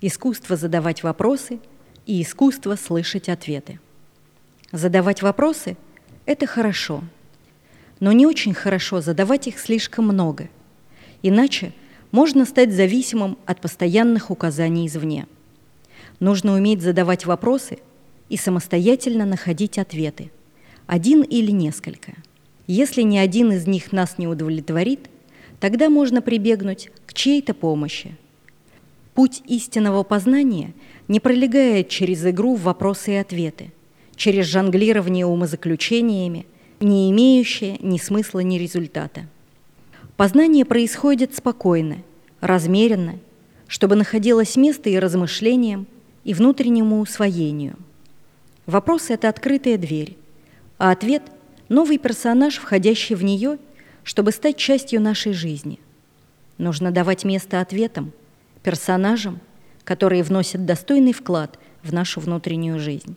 искусство задавать вопросы и искусство слышать ответы. Задавать вопросы – это хорошо, но не очень хорошо задавать их слишком много, иначе можно стать зависимым от постоянных указаний извне. Нужно уметь задавать вопросы и самостоятельно находить ответы, один или несколько. Если ни один из них нас не удовлетворит, тогда можно прибегнуть к чьей-то помощи – Путь истинного познания не пролегает через игру в вопросы и ответы, через жонглирование умозаключениями, не имеющее ни смысла, ни результата. Познание происходит спокойно, размеренно, чтобы находилось место и размышлениям, и внутреннему усвоению. Вопрос – это открытая дверь, а ответ – новый персонаж, входящий в нее, чтобы стать частью нашей жизни. Нужно давать место ответам – персонажам, которые вносят достойный вклад в нашу внутреннюю жизнь.